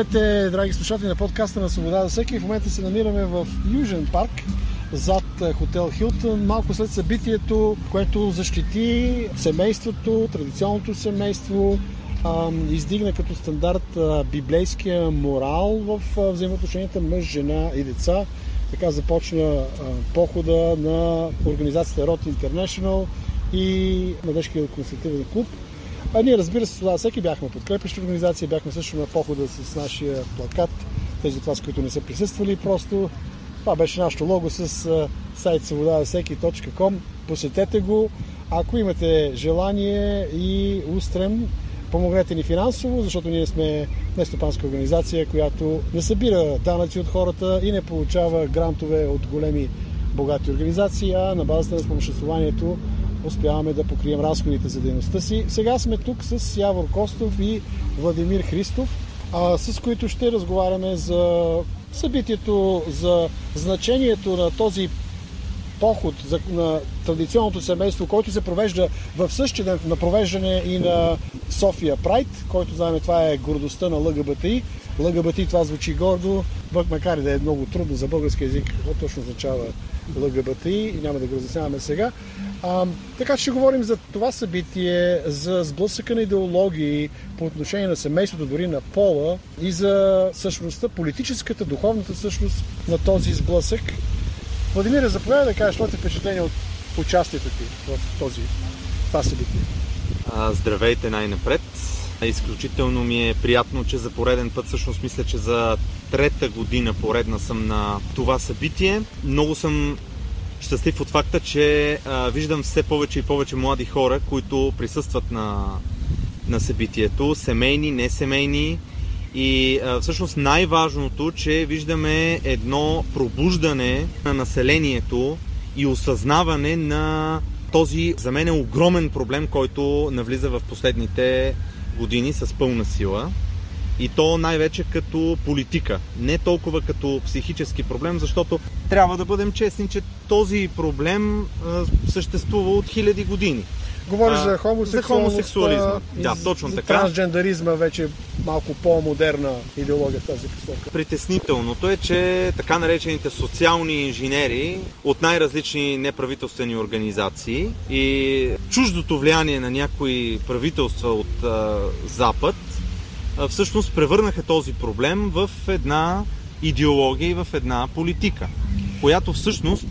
Здравейте, драги слушатели на подкаста на Свобода за всеки. В момента се намираме в Южен парк, зад е, хотел Хилтън, малко след събитието, което защити семейството, традиционното семейство, издигна като стандарт библейския морал в взаимоотношенията мъж, жена и деца. Така започна похода на организацията Rot International и Младежкия консултативен клуб. А ние, разбира се, това всеки бяхме подкрепящи организация, бяхме също на похода с нашия плакат, тези от вас, които не са присъствали, просто това беше нашето лого с сайт свобода всеки.com. Посетете го. Ако имате желание и устрем, помогнете ни финансово, защото ние сме нестопанска организация, която не събира данъци от хората и не получава грантове от големи богати организации, а на базата на спомоществованието успяваме да покрием разходите за дейността си. Сега сме тук с Явор Костов и Владимир Христов, а, с които ще разговаряме за събитието, за значението на този поход за, на традиционното семейство, който се провежда в същия ден на провеждане и на София Прайд, който знаем това е гордостта на ЛГБТИ. ЛГБТИ това звучи гордо, макар и да е много трудно за български язик, какво точно означава ЛГБТИ няма да го разясняваме сега. А, така че ще говорим за това събитие, за сблъсъка на идеологии по отношение на семейството, дори на пола и за същността, политическата, духовната същност на този сблъсък. Владимир, заповядай да кажеш твоите впечатления от участието ти в този това събитие. Здравейте най-напред. Изключително ми е приятно, че за пореден път, всъщност мисля, че за трета година поредна съм на това събитие. Много съм щастлив от факта, че а, виждам все повече и повече млади хора, които присъстват на, на събитието, семейни, несемейни. И а, всъщност най-важното, че виждаме едно пробуждане на населението и осъзнаване на този за мен е огромен проблем, който навлиза в последните години с пълна сила. И то най-вече като политика, не толкова като психически проблем, защото трябва да бъдем честни, че този проблем а, съществува от хиляди години. Говориш а, за хомосексуализма. За хомосексуализма. Да, точно за така. Трансджендаризма вече малко по-модерна идеология в тази посока. Притеснителното е, че така наречените социални инженери от най-различни неправителствени организации и чуждото влияние на някои правителства от а, Запад всъщност превърнаха този проблем в една идеология и в една политика, която всъщност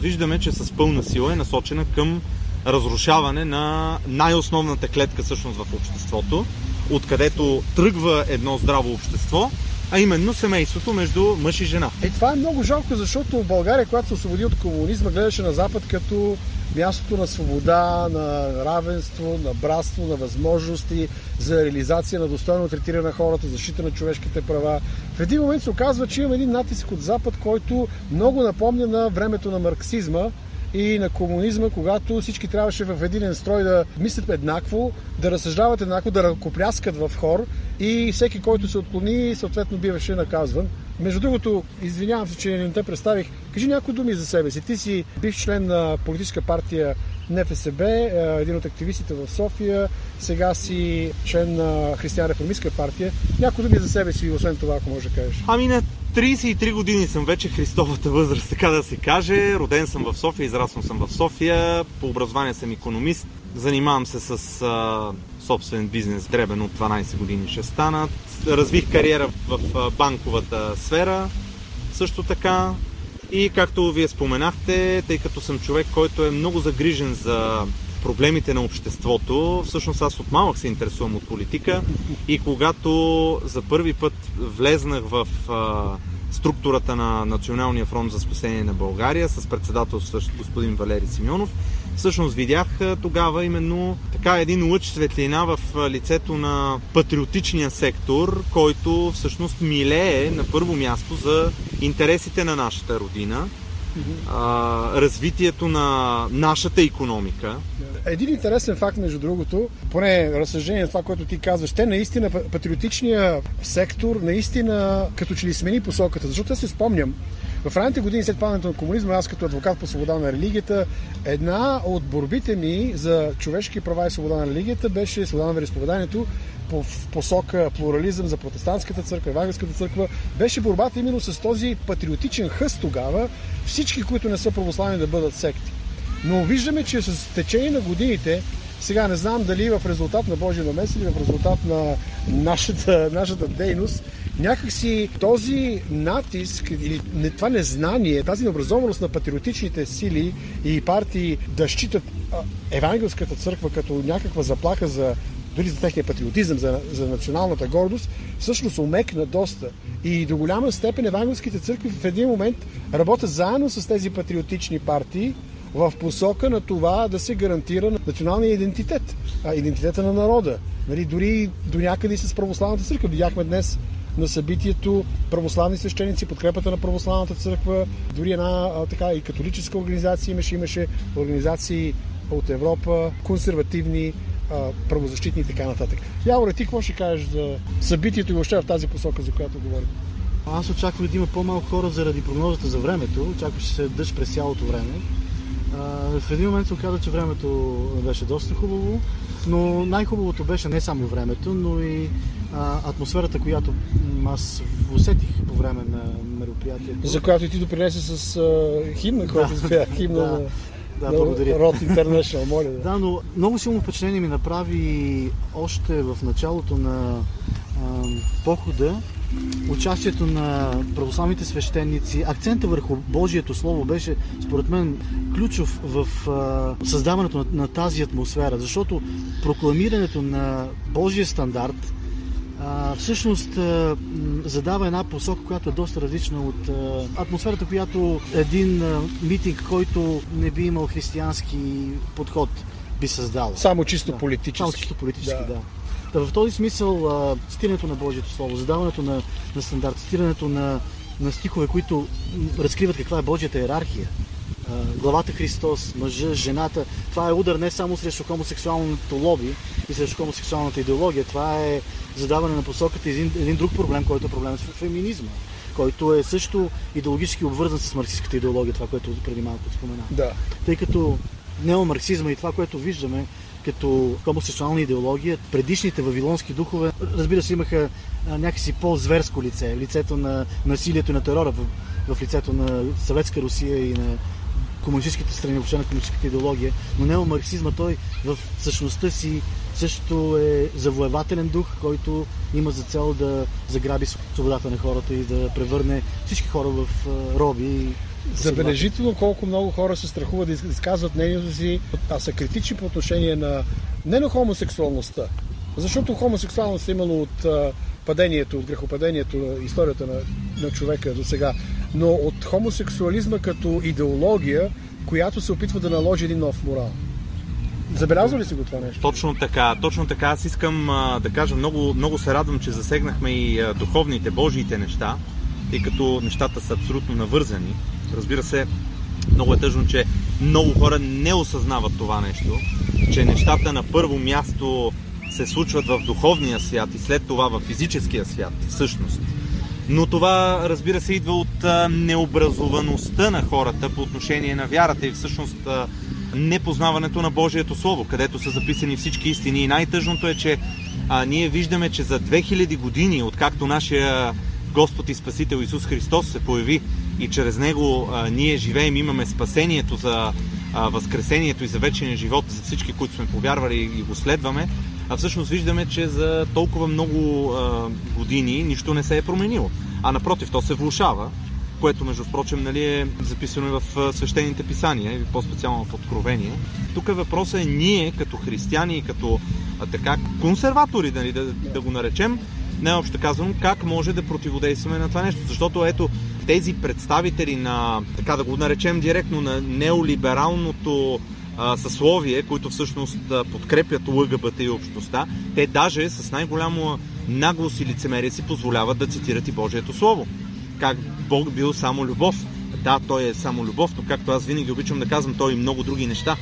виждаме, че с пълна сила е насочена към разрушаване на най-основната клетка всъщност в обществото, откъдето тръгва едно здраво общество, а именно семейството между мъж и жена. Е, това е много жалко, защото България, когато се освободи от комунизма, гледаше на Запад като мястото на свобода, на равенство, на братство, на възможности за реализация на достойно третиране на хората, защита на човешките права. В един момент се оказва, че има един натиск от Запад, който много напомня на времето на марксизма, и на комунизма, когато всички трябваше в един строй да мислят еднакво, да разсъждават еднакво, да ръкопляскат в хор и всеки, който се отклони, съответно биваше наказван. Между другото, извинявам се, че не те представих. Кажи някои думи за себе си. Ти си бивш член на политическа партия НФСБ, е, един от активистите в София, сега си член на Християн-реформистска партия. Някои думи за себе си, освен това, ако може да кажеш. Ами на 33 години съм вече Христовата възраст, така да се каже. Роден съм в София, израснал съм в София. По образование съм економист. Занимавам се с собствен бизнес, дребен от 12 години ще станат. Развих кариера в банковата сфера също така. И както вие споменахте, тъй като съм човек, който е много загрижен за проблемите на обществото, всъщност аз от малък се интересувам от политика и когато за първи път влезнах в структурата на Националния фронт за спасение на България с председателстващ господин Валери Симеонов, всъщност видях тогава именно така един лъч светлина в лицето на патриотичния сектор, който всъщност милее на първо място за интересите на нашата родина, а, развитието на нашата економика. Един интересен факт, между другото, поне разсъждение на това, което ти казваш, те наистина, патриотичния сектор, наистина, като че ли смени посоката, защото аз се спомням, В ранните години след падането на комунизма, аз като адвокат по свобода на религията, една от борбите ми за човешки права и свобода на религията беше свобода на вероисповеданието по посока плурализъм за протестантската църква, евангелската църква, беше борбата именно с този патриотичен хъст тогава, всички, които не са православни да бъдат секти. Но виждаме, че с течение на годините сега не знам дали в резултат на Божия намес или в резултат на нашата, нашата дейност, някакси този натиск или това незнание, тази необразованост на патриотичните сили и партии да считат евангелската църква като някаква заплаха за дори за техния патриотизъм, за, за националната гордост, всъщност умекна доста. И до голяма степен евангелските църкви в един момент работят заедно с тези патриотични партии, в посока на това да се гарантира националния идентитет, а, идентитета на народа. Нали, дори до някъде и с православната църква. Видяхме днес на събитието православни свещеници, подкрепата на православната църква, дори една така и католическа организация имаше, имаше организации от Европа, консервативни, правозащитни и така нататък. Явора, ти какво ще кажеш за събитието и въобще в тази посока, за която говорим? Аз очаквах да има по-малко хора заради прогнозата за времето. Очакваше се дъжд през цялото време в един момент се оказа, че времето беше доста хубаво, но най-хубавото беше не само времето, но и а, атмосферата, която аз усетих по време на мероприятието. За която и ти допринесе с а, химна, да. който спя, химна да. на, да, благодаря. Род International, моля. Да. да, но много силно впечатление ми направи още в началото на а, похода участието на православните свещеници, акцента върху Божието Слово беше, според мен, ключов в а, създаването на, на тази атмосфера, защото прокламирането на Божия стандарт а, всъщност а, задава една посока, която е доста различна от а, атмосферата, която един а, митинг, който не би имал християнски подход, би създал. Само чисто да. политически. Само чисто политически, да. да. Та в този смисъл цитирането на Божието Слово, задаването на, на стандарт, цитирането на, на стихове, които разкриват каква е Божията иерархия, главата Христос, мъжа, жената. Това е удар не само срещу хомосексуалното лоби и срещу хомосексуалната идеология. Това е задаване на посоката един, един друг проблем, който е проблемът с феминизма който е също идеологически обвързан с марксистската идеология, това, което преди малко спомена. Да. Тъй като неомарксизма и това, което виждаме, като хомосексуална идеология. Предишните вавилонски духове, разбира се, имаха някакси по-зверско лице, лицето на насилието и на терора в, в лицето на Съветска Русия и на комунистическите страни, въобще на комунистическата идеология, но неомарксизма той в същността си също е завоевателен дух, който има за цел да заграби свободата на хората и да превърне всички хора в роби. Забележително колко много хора се страхуват да изказват мнението си, а са критични по отношение на не на хомосексуалността, защото хомосексуалността е имало от падението, от грехопадението историята на, на човека до сега, но от хомосексуализма като идеология, която се опитва да наложи един нов морал. Забелязва ли си го това нещо? Точно така, точно така. Аз искам а, да кажа, много, много се радвам, че засегнахме и а, духовните, божиите неща, тъй като нещата са абсолютно навързани. Разбира се, много е тъжно, че много хора не осъзнават това нещо, че нещата на първо място се случват в духовния свят и след това в физическия свят, всъщност. Но това, разбира се, идва от необразоваността на хората по отношение на вярата и всъщност непознаването на Божието Слово, където са записани всички истини. И най-тъжното е, че а, ние виждаме, че за 2000 години, откакто нашия Господ и Спасител Исус Христос се появи и чрез Него а, ние живеем, имаме спасението за а, Възкресението и за вечния живот за всички, които сме повярвали и го следваме, а всъщност виждаме, че за толкова много а, години нищо не се е променило. А напротив, то се влушава, което между впрочем нали, е записано и в свещените писания, или по-специално в Откровение. Тук въпросът е ние, като християни и като а, така консерватори, нали, да, да го наречем, най-общо казвам, как може да противодействаме на това нещо. Защото ето тези представители на, така да го наречем директно, на неолибералното а, съсловие, които всъщност подкрепят ЛГБТ и общността, те даже с най-голямо наглост и лицемерие си позволяват да цитират и Божието Слово. Как Бог бил само любов. Да, Той е само любов, но както аз винаги обичам да казвам, Той и много други неща.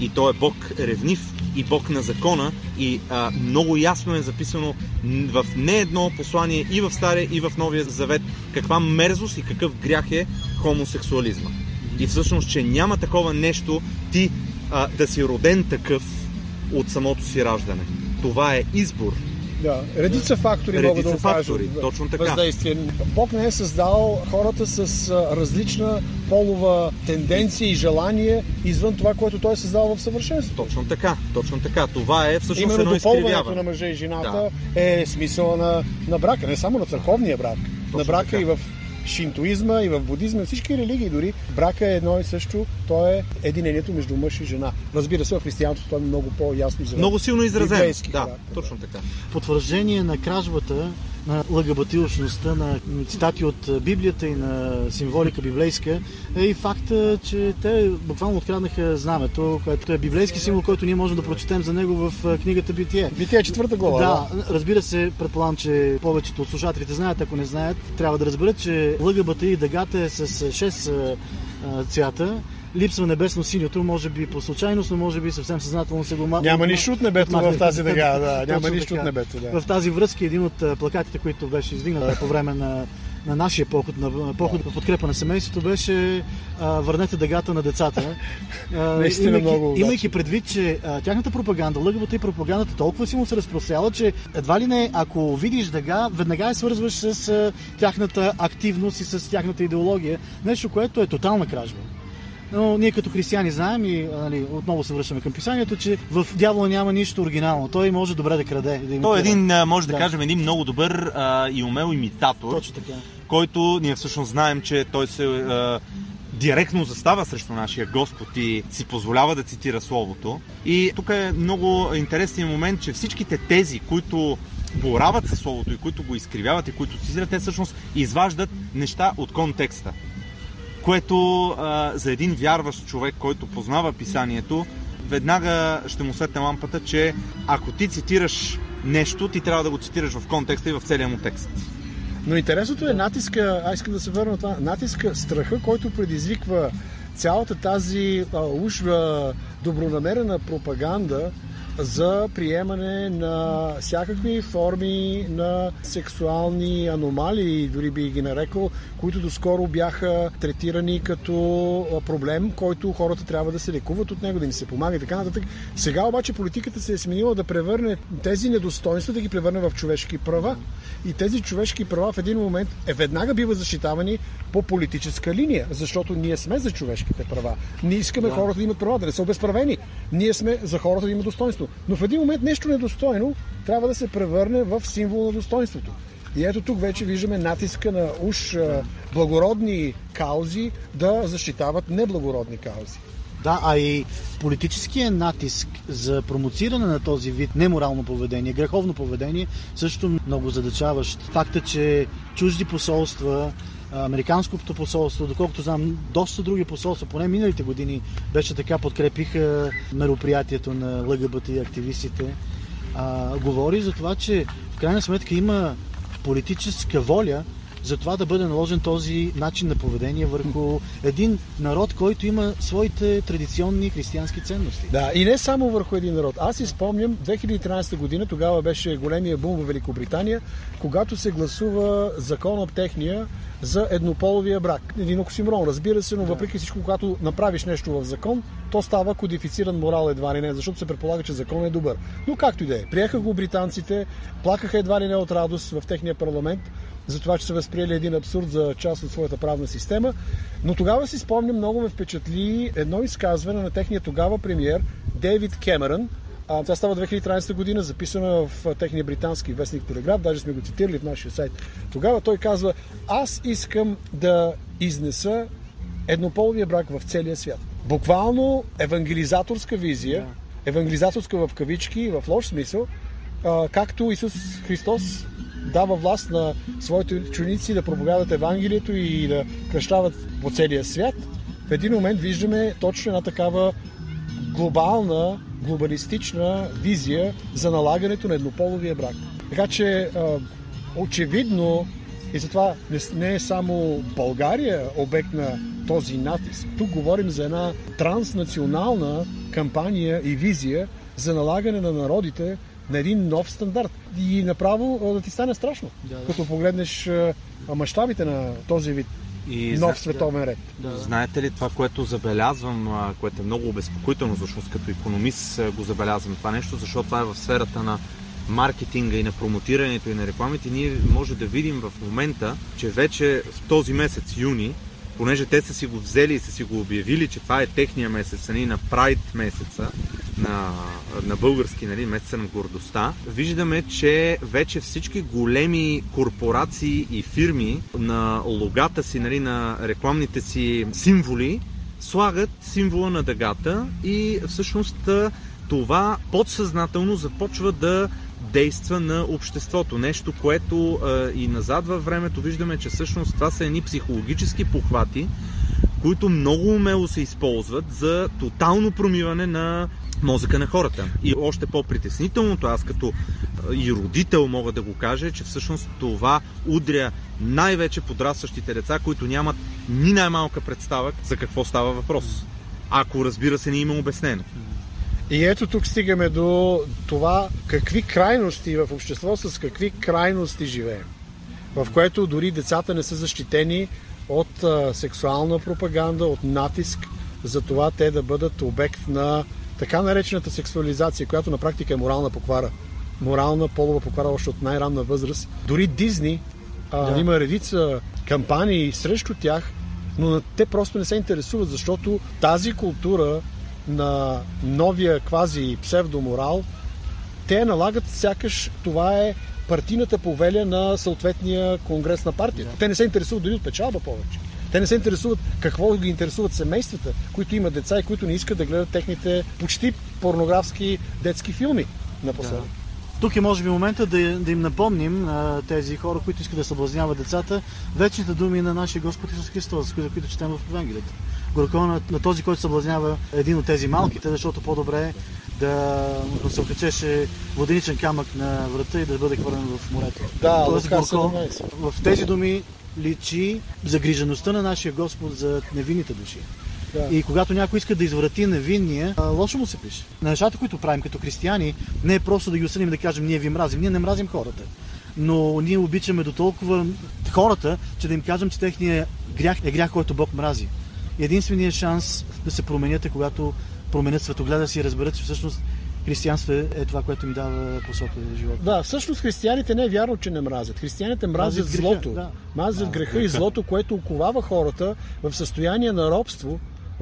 И Той е Бог ревнив, и Бог на закона и а, много ясно е записано в не едно послание и в Стария и в Новия Завет каква мерзост и какъв грях е хомосексуализма. И всъщност, че няма такова нещо ти а, да си роден такъв от самото си раждане. Това е избор. Да, редица фактори Редица могат да фактори, окажат точно така. въздействие. Бог не е създал хората с различна полова тенденция и желание извън това, което той е създал в съвършенството. Точно така, точно така. Това е всъщност Именно едно допълването изкривяване. на мъжа и жената е смисъла на, на брака, не само на църковния брак, на брака така. и в шинтуизма, и в будизма, всички религии дори. Брака е едно и също, то е единението между мъж и жена. Разбира се, в християнството това е много по-ясно изразено. Много силно изразено. Да, характер, точно така. потвърждение на кражбата, на ЛГБТ-общността, на цитати от Библията и на символика библейска е и факта, че те буквално откраднаха знамето, което е библейски символ, който ние можем да прочетем за него в книгата Битие. Битие е четвърта глава. Да, разбира се, предполагам, че повечето от слушателите знаят, ако не знаят, трябва да разберат, че ЛГБТ и дъгата е с 6 а, цвята. Липсва небесно синьото, може би по случайност, но може би съвсем съзнателно се го ма- Няма нищо от небето в тази дъга, да. Няма нищо от небето, да. В тази връзка един от плакатите, които беше издигнат по време на на нашия поход, на поход в подкрепа на семейството беше а, върнете дъгата на децата. А, Наистина имайки, много имайки предвид, че а, тяхната пропаганда, лъгавата и пропагандата толкова силно се разпростряла, че едва ли не, ако видиш дъга, веднага я свързваш с а, тяхната активност и с тяхната идеология. Нещо, което е тотална кражба. Но ние като християни знаем и нали, отново се връщаме към писанието, че в дявола няма нищо оригинално. Той може добре да краде. Да Той е един, може да, Да. кажем, един много добър а, и умел имитатор, Точно така. който ние всъщност знаем, че той се а, директно застава срещу нашия Господ и си позволява да цитира Словото. И тук е много интересен момент, че всичките тези, които борават със Словото и които го изкривяват и които цитират, те всъщност изваждат неща от контекста. Което а, за един вярващ човек, който познава писанието, веднага ще му светне лампата, че ако ти цитираш нещо, ти трябва да го цитираш в контекста и в целия му текст. Но интересното е натиска, аз искам да се върна на това, натиска, страха, който предизвиква цялата тази а, уж добронамерена пропаганда за приемане на всякакви форми на сексуални аномалии, дори би ги нарекал, които доскоро бяха третирани като проблем, който хората трябва да се лекуват от него, да им се помага и така нататък. Сега обаче политиката се е сменила да превърне тези недостойнства, да ги превърне в човешки права. И тези човешки права в един момент е веднага биват защитавани по политическа линия, защото ние сме за човешките права. Ние искаме да. хората да имат права, да не са обезправени. Ние сме за хората да имат достоинство. Но в един момент нещо недостойно трябва да се превърне в символ на достоинството. И ето тук вече виждаме натиска на уж благородни каузи да защитават неблагородни каузи. Да, а и политическия натиск за промоциране на този вид неморално поведение, греховно поведение, също много задачаващ. Факта, че чужди посолства, Американското посолство, доколкото знам, доста други посолства, поне миналите години беше така, подкрепиха мероприятието на ЛГБТ и активистите. А, говори за това, че в крайна сметка има политическа воля за това да бъде наложен този начин на поведение върху един народ, който има своите традиционни християнски ценности. Да, и не само върху един народ. Аз си спомням 2013 година, тогава беше големия бум в Великобритания, когато се гласува закон техния за еднополовия брак. Един оксимрон, разбира се, но въпреки всичко, когато направиш нещо в закон, то става кодифициран морал едва ли не, защото се предполага, че закон е добър. Но както и да е. Приеха го британците, плакаха едва ли не от радост в техния парламент, за това, че са възприели един абсурд за част от своята правна система. Но тогава си спомням, много ме впечатли едно изказване на техния тогава премиер Дейвид Кемерън. Това става 2013 година, записано в техния британски вестник Телеграф, даже сме го цитирали в нашия сайт. Тогава той казва, аз искам да изнеса еднополовия брак в целия свят. Буквално евангелизаторска визия, евангелизаторска в кавички, в лош смисъл, а, както Исус Христос дава власт на своите ученици да проповядат Евангелието и да кръщават по целия свят, в един момент виждаме точно една такава глобална, глобалистична визия за налагането на еднополовия брак. Така че а, очевидно и затова не е само България обект на този натиск. Тук говорим за една транснационална кампания и визия за налагане на народите на един нов стандарт. И направо да ти стане страшно, Да, да. като погледнеш мащабите на този вид И нов зна- световен ред. Да. Знаете ли това, което забелязвам, което е много обезпокоително, защото като економист го забелязвам това нещо, защото това е в сферата на маркетинга и на промотирането и на рекламите, ние може да видим в момента, че вече в този месец, юни, понеже те са си го взели и са си го обявили, че това е техния месец, нали, на Прайд месеца, на, на български, нали, месеца на гордостта, виждаме, че вече всички големи корпорации и фирми на логата си, нали, на рекламните си символи, слагат символа на дъгата и всъщност това подсъзнателно започва да действа на обществото. Нещо, което и назад във времето виждаме, че всъщност това са едни психологически похвати, които много умело се използват за тотално промиване на мозъка на хората. И още по-притеснителното, аз като и родител мога да го кажа, е, че всъщност това удря най-вече подрастващите деца, които нямат ни най-малка представа за какво става въпрос. Ако разбира се не има обяснено. И ето тук стигаме до това какви крайности в общество с какви крайности живеем. В което дори децата не са защитени от а, сексуална пропаганда, от натиск за това те да бъдат обект на така наречената сексуализация, която на практика е морална поквара. Морална полова поквара още от най-ранна възраст. Дори Дизни а, Да. има редица кампании срещу тях, но те просто не се интересуват, защото тази култура на новия квази псевдоморал, те налагат сякаш това е партийната повеля на съответния конгрес на партията. Те не се интересуват дори от печалба повече. Те не се интересуват какво ги интересуват семействата, които имат деца и които не искат да гледат техните почти порнографски детски филми напоследък. Тук е може би момента да, да им напомним на тези хора, които искат да съблазняват децата, вечните думи на нашия Господ Исус Христос, за които, които четем в Евангелието. Горко на, на този, който съблазнява един от тези малките, защото по-добре е да се окачеше воденичен камък на врата и да бъде хвърлен в морето. Да, Тоест, Горко 17. в тези думи личи загрижеността на нашия Господ за невинните души. Да. И когато някой иска да изврати невинния, лошо му се пише. На нещата, които правим като християни, не е просто да ги осъдим да кажем ние ви мразим. Ние не мразим хората. Но ние обичаме до толкова хората, че да им кажем, че техният грях е грях, който Бог мрази. Единственият шанс да се променят е когато променят светогледа си и разберат, че всъщност християнство е е това, което ми дава посока за живота. Да, всъщност християните не е вярно, че не мразят. Християните мразят Мразят греха, злото. да. Мразят греха и злото, което оковава хората в състояние на робство,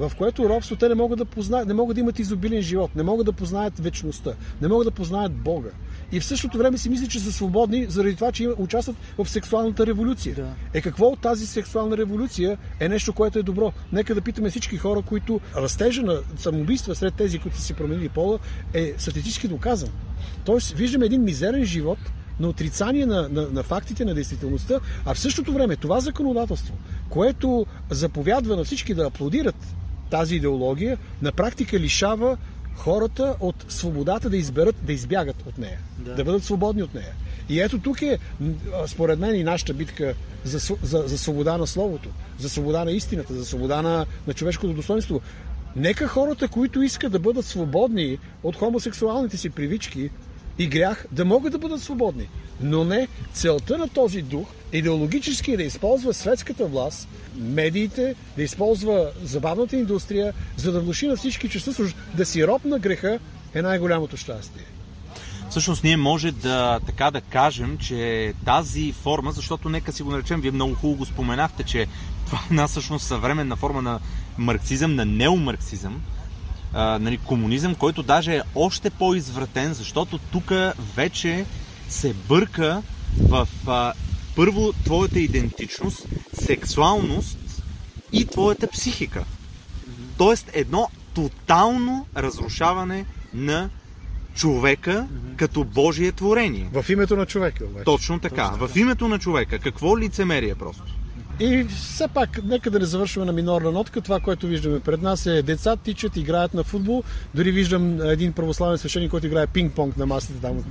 в което робство те не могат да познаят, не могат да имат изобилен живот, не могат да познаят вечността, не могат да познаят Бога. И в същото време си мислят, че са свободни заради това, че участват в сексуалната революция. Да. Е какво от тази сексуална революция е нещо, което е добро? Нека да питаме всички хора, които растежа на самоубийства сред тези, които са си променили пола, е статистически доказан. Тоест, виждаме един мизерен живот, на отрицание на, на, на фактите, на действителността, а в същото време това законодателство, което заповядва на всички да аплодират тази идеология, на практика лишава хората от свободата да изберат, да избягат от нея, да, да бъдат свободни от нея. И ето тук е, според мен, и нашата битка за, за, за свобода на словото, за свобода на истината, за свобода на, на човешкото достоинство. Нека хората, които искат да бъдат свободни от хомосексуалните си привички и грях, да могат да бъдат свободни. Но не целта на този дух идеологически е да използва светската власт, медиите, да използва забавната индустрия, за да внуши на всички, че всъщност да си роб на греха е най-голямото щастие. Всъщност ние може да така да кажем, че тази форма, защото нека си го наречем, вие много хубаво го споменахте, че това е една всъщност съвременна форма на марксизъм, на неомарксизъм, а, нали, комунизъм, който даже е още по-извратен, защото тук вече се бърка в а, първо твоята идентичност, сексуалност и твоята психика. Тоест едно тотално разрушаване на човека като Божие творение. В името на човека, обаче. Точно така. В името на човека. Какво лицемерие просто? И все пак, нека да не завършваме на минорна нотка. Това, което виждаме пред нас е деца тичат, играят на футбол. Дори виждам един православен свещеник, който играе пинг-понг на масата там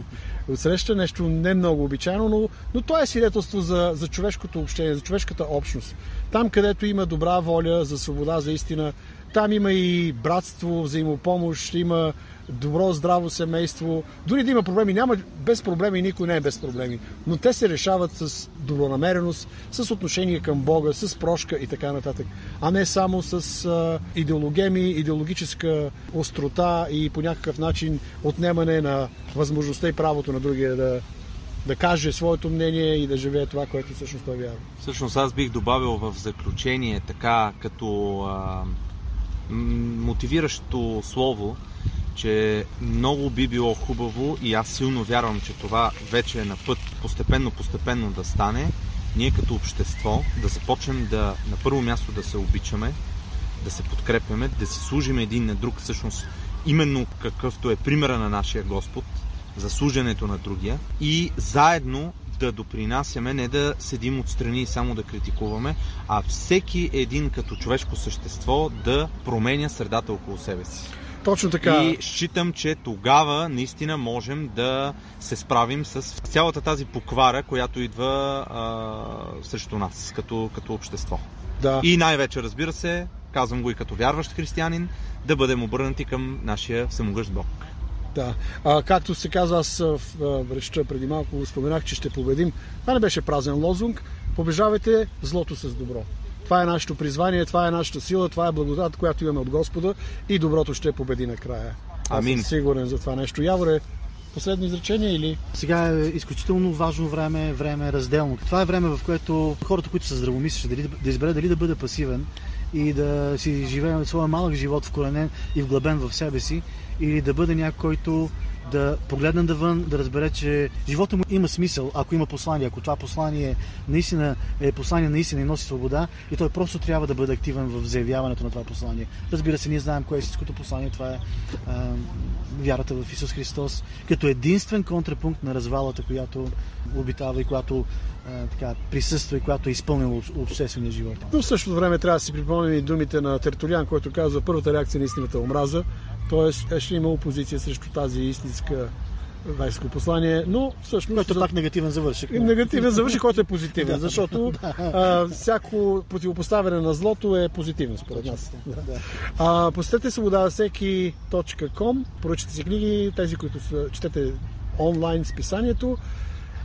отсреща. Нещо не много обичайно, но, но то е свидетелство за, за човешкото общение, за човешката общност. Там, където има добра воля за свобода, за истина, Там има и братство, взаимопомощ, има добро, здраво семейство. Дори да има проблеми, няма без проблеми, никой не е без проблеми. Но те се решават с добронамереност, с отношение към Бога, с прошка и така нататък. А не само с а, идеологеми, идеологическа острота и по някакъв начин отнемане на възможността и правото на другия да, да каже своето мнение и да живее това, което всъщност той вярва. Всъщност аз бих добавил в заключение така като а, мотивиращо слово, че много би било хубаво и аз силно вярвам, че това вече е на път постепенно-постепенно да стане, ние като общество да започнем да на първо място да се обичаме, да се подкрепяме, да си служим един на друг, всъщност именно какъвто е примера на нашия Господ, за служенето на другия. И заедно да допринасяме, не да седим отстрани и само да критикуваме, а всеки един като човешко същество да променя средата около себе си. Точно така. И считам, че тогава наистина можем да се справим с цялата тази поквара, която идва а, срещу нас като, като общество. Да. И най-вече, разбира се, казвам го и като вярващ християнин, да бъдем обърнати към нашия всемогъщ Бог. Да. А, както се казва, аз в, речта преди малко споменах, че ще победим. Това не беше празен лозунг. Побежавайте злото с добро. Това е нашето призвание, това е нашата сила, това е благодат, която имаме от Господа и доброто ще победи накрая. Амин. Аз съм сигурен за това нещо. Яворе, последно изречение или? Сега е изключително важно време, време е разделно. Това е време, в което хората, които са здравомислещи, дали, да избере дали да бъде пасивен и да си живее своя малък живот вкоренен и вглъбен в себе си, или да бъде някой, който да погледне навън, да разбере, че живота му има смисъл, ако има послание, ако това послание наистина е послание наистина и носи свобода и той просто трябва да бъде активен в заявяването на това послание. Разбира се, ние знаем кое е истинското послание, това е а, вярата в Исус Христос, като единствен контрапункт на развалата, която обитава и която така, присъства и която е изпълнила обществения живот. Но в същото време трябва да си припомним и думите на Тертулян, който казва първата реакция на истината е омраза, т.е. ще има опозиция срещу тази истинска вайско послание, но всъщност... Който е пак негативен завършик. Негативен завършик, който е позитивен, защото а, всяко противопоставяне на злото е позитивно, според нас. А, посетете свобода всеки.com, поръчате си книги, тези, които са, четете онлайн списанието.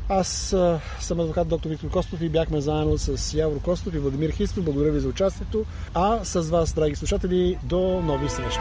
Аз а, съм адвокат доктор Виктор Костов и бяхме заедно с Явро Костов и Владимир Хистов. Благодаря ви за участието. А с вас, драги слушатели, до нови срещи.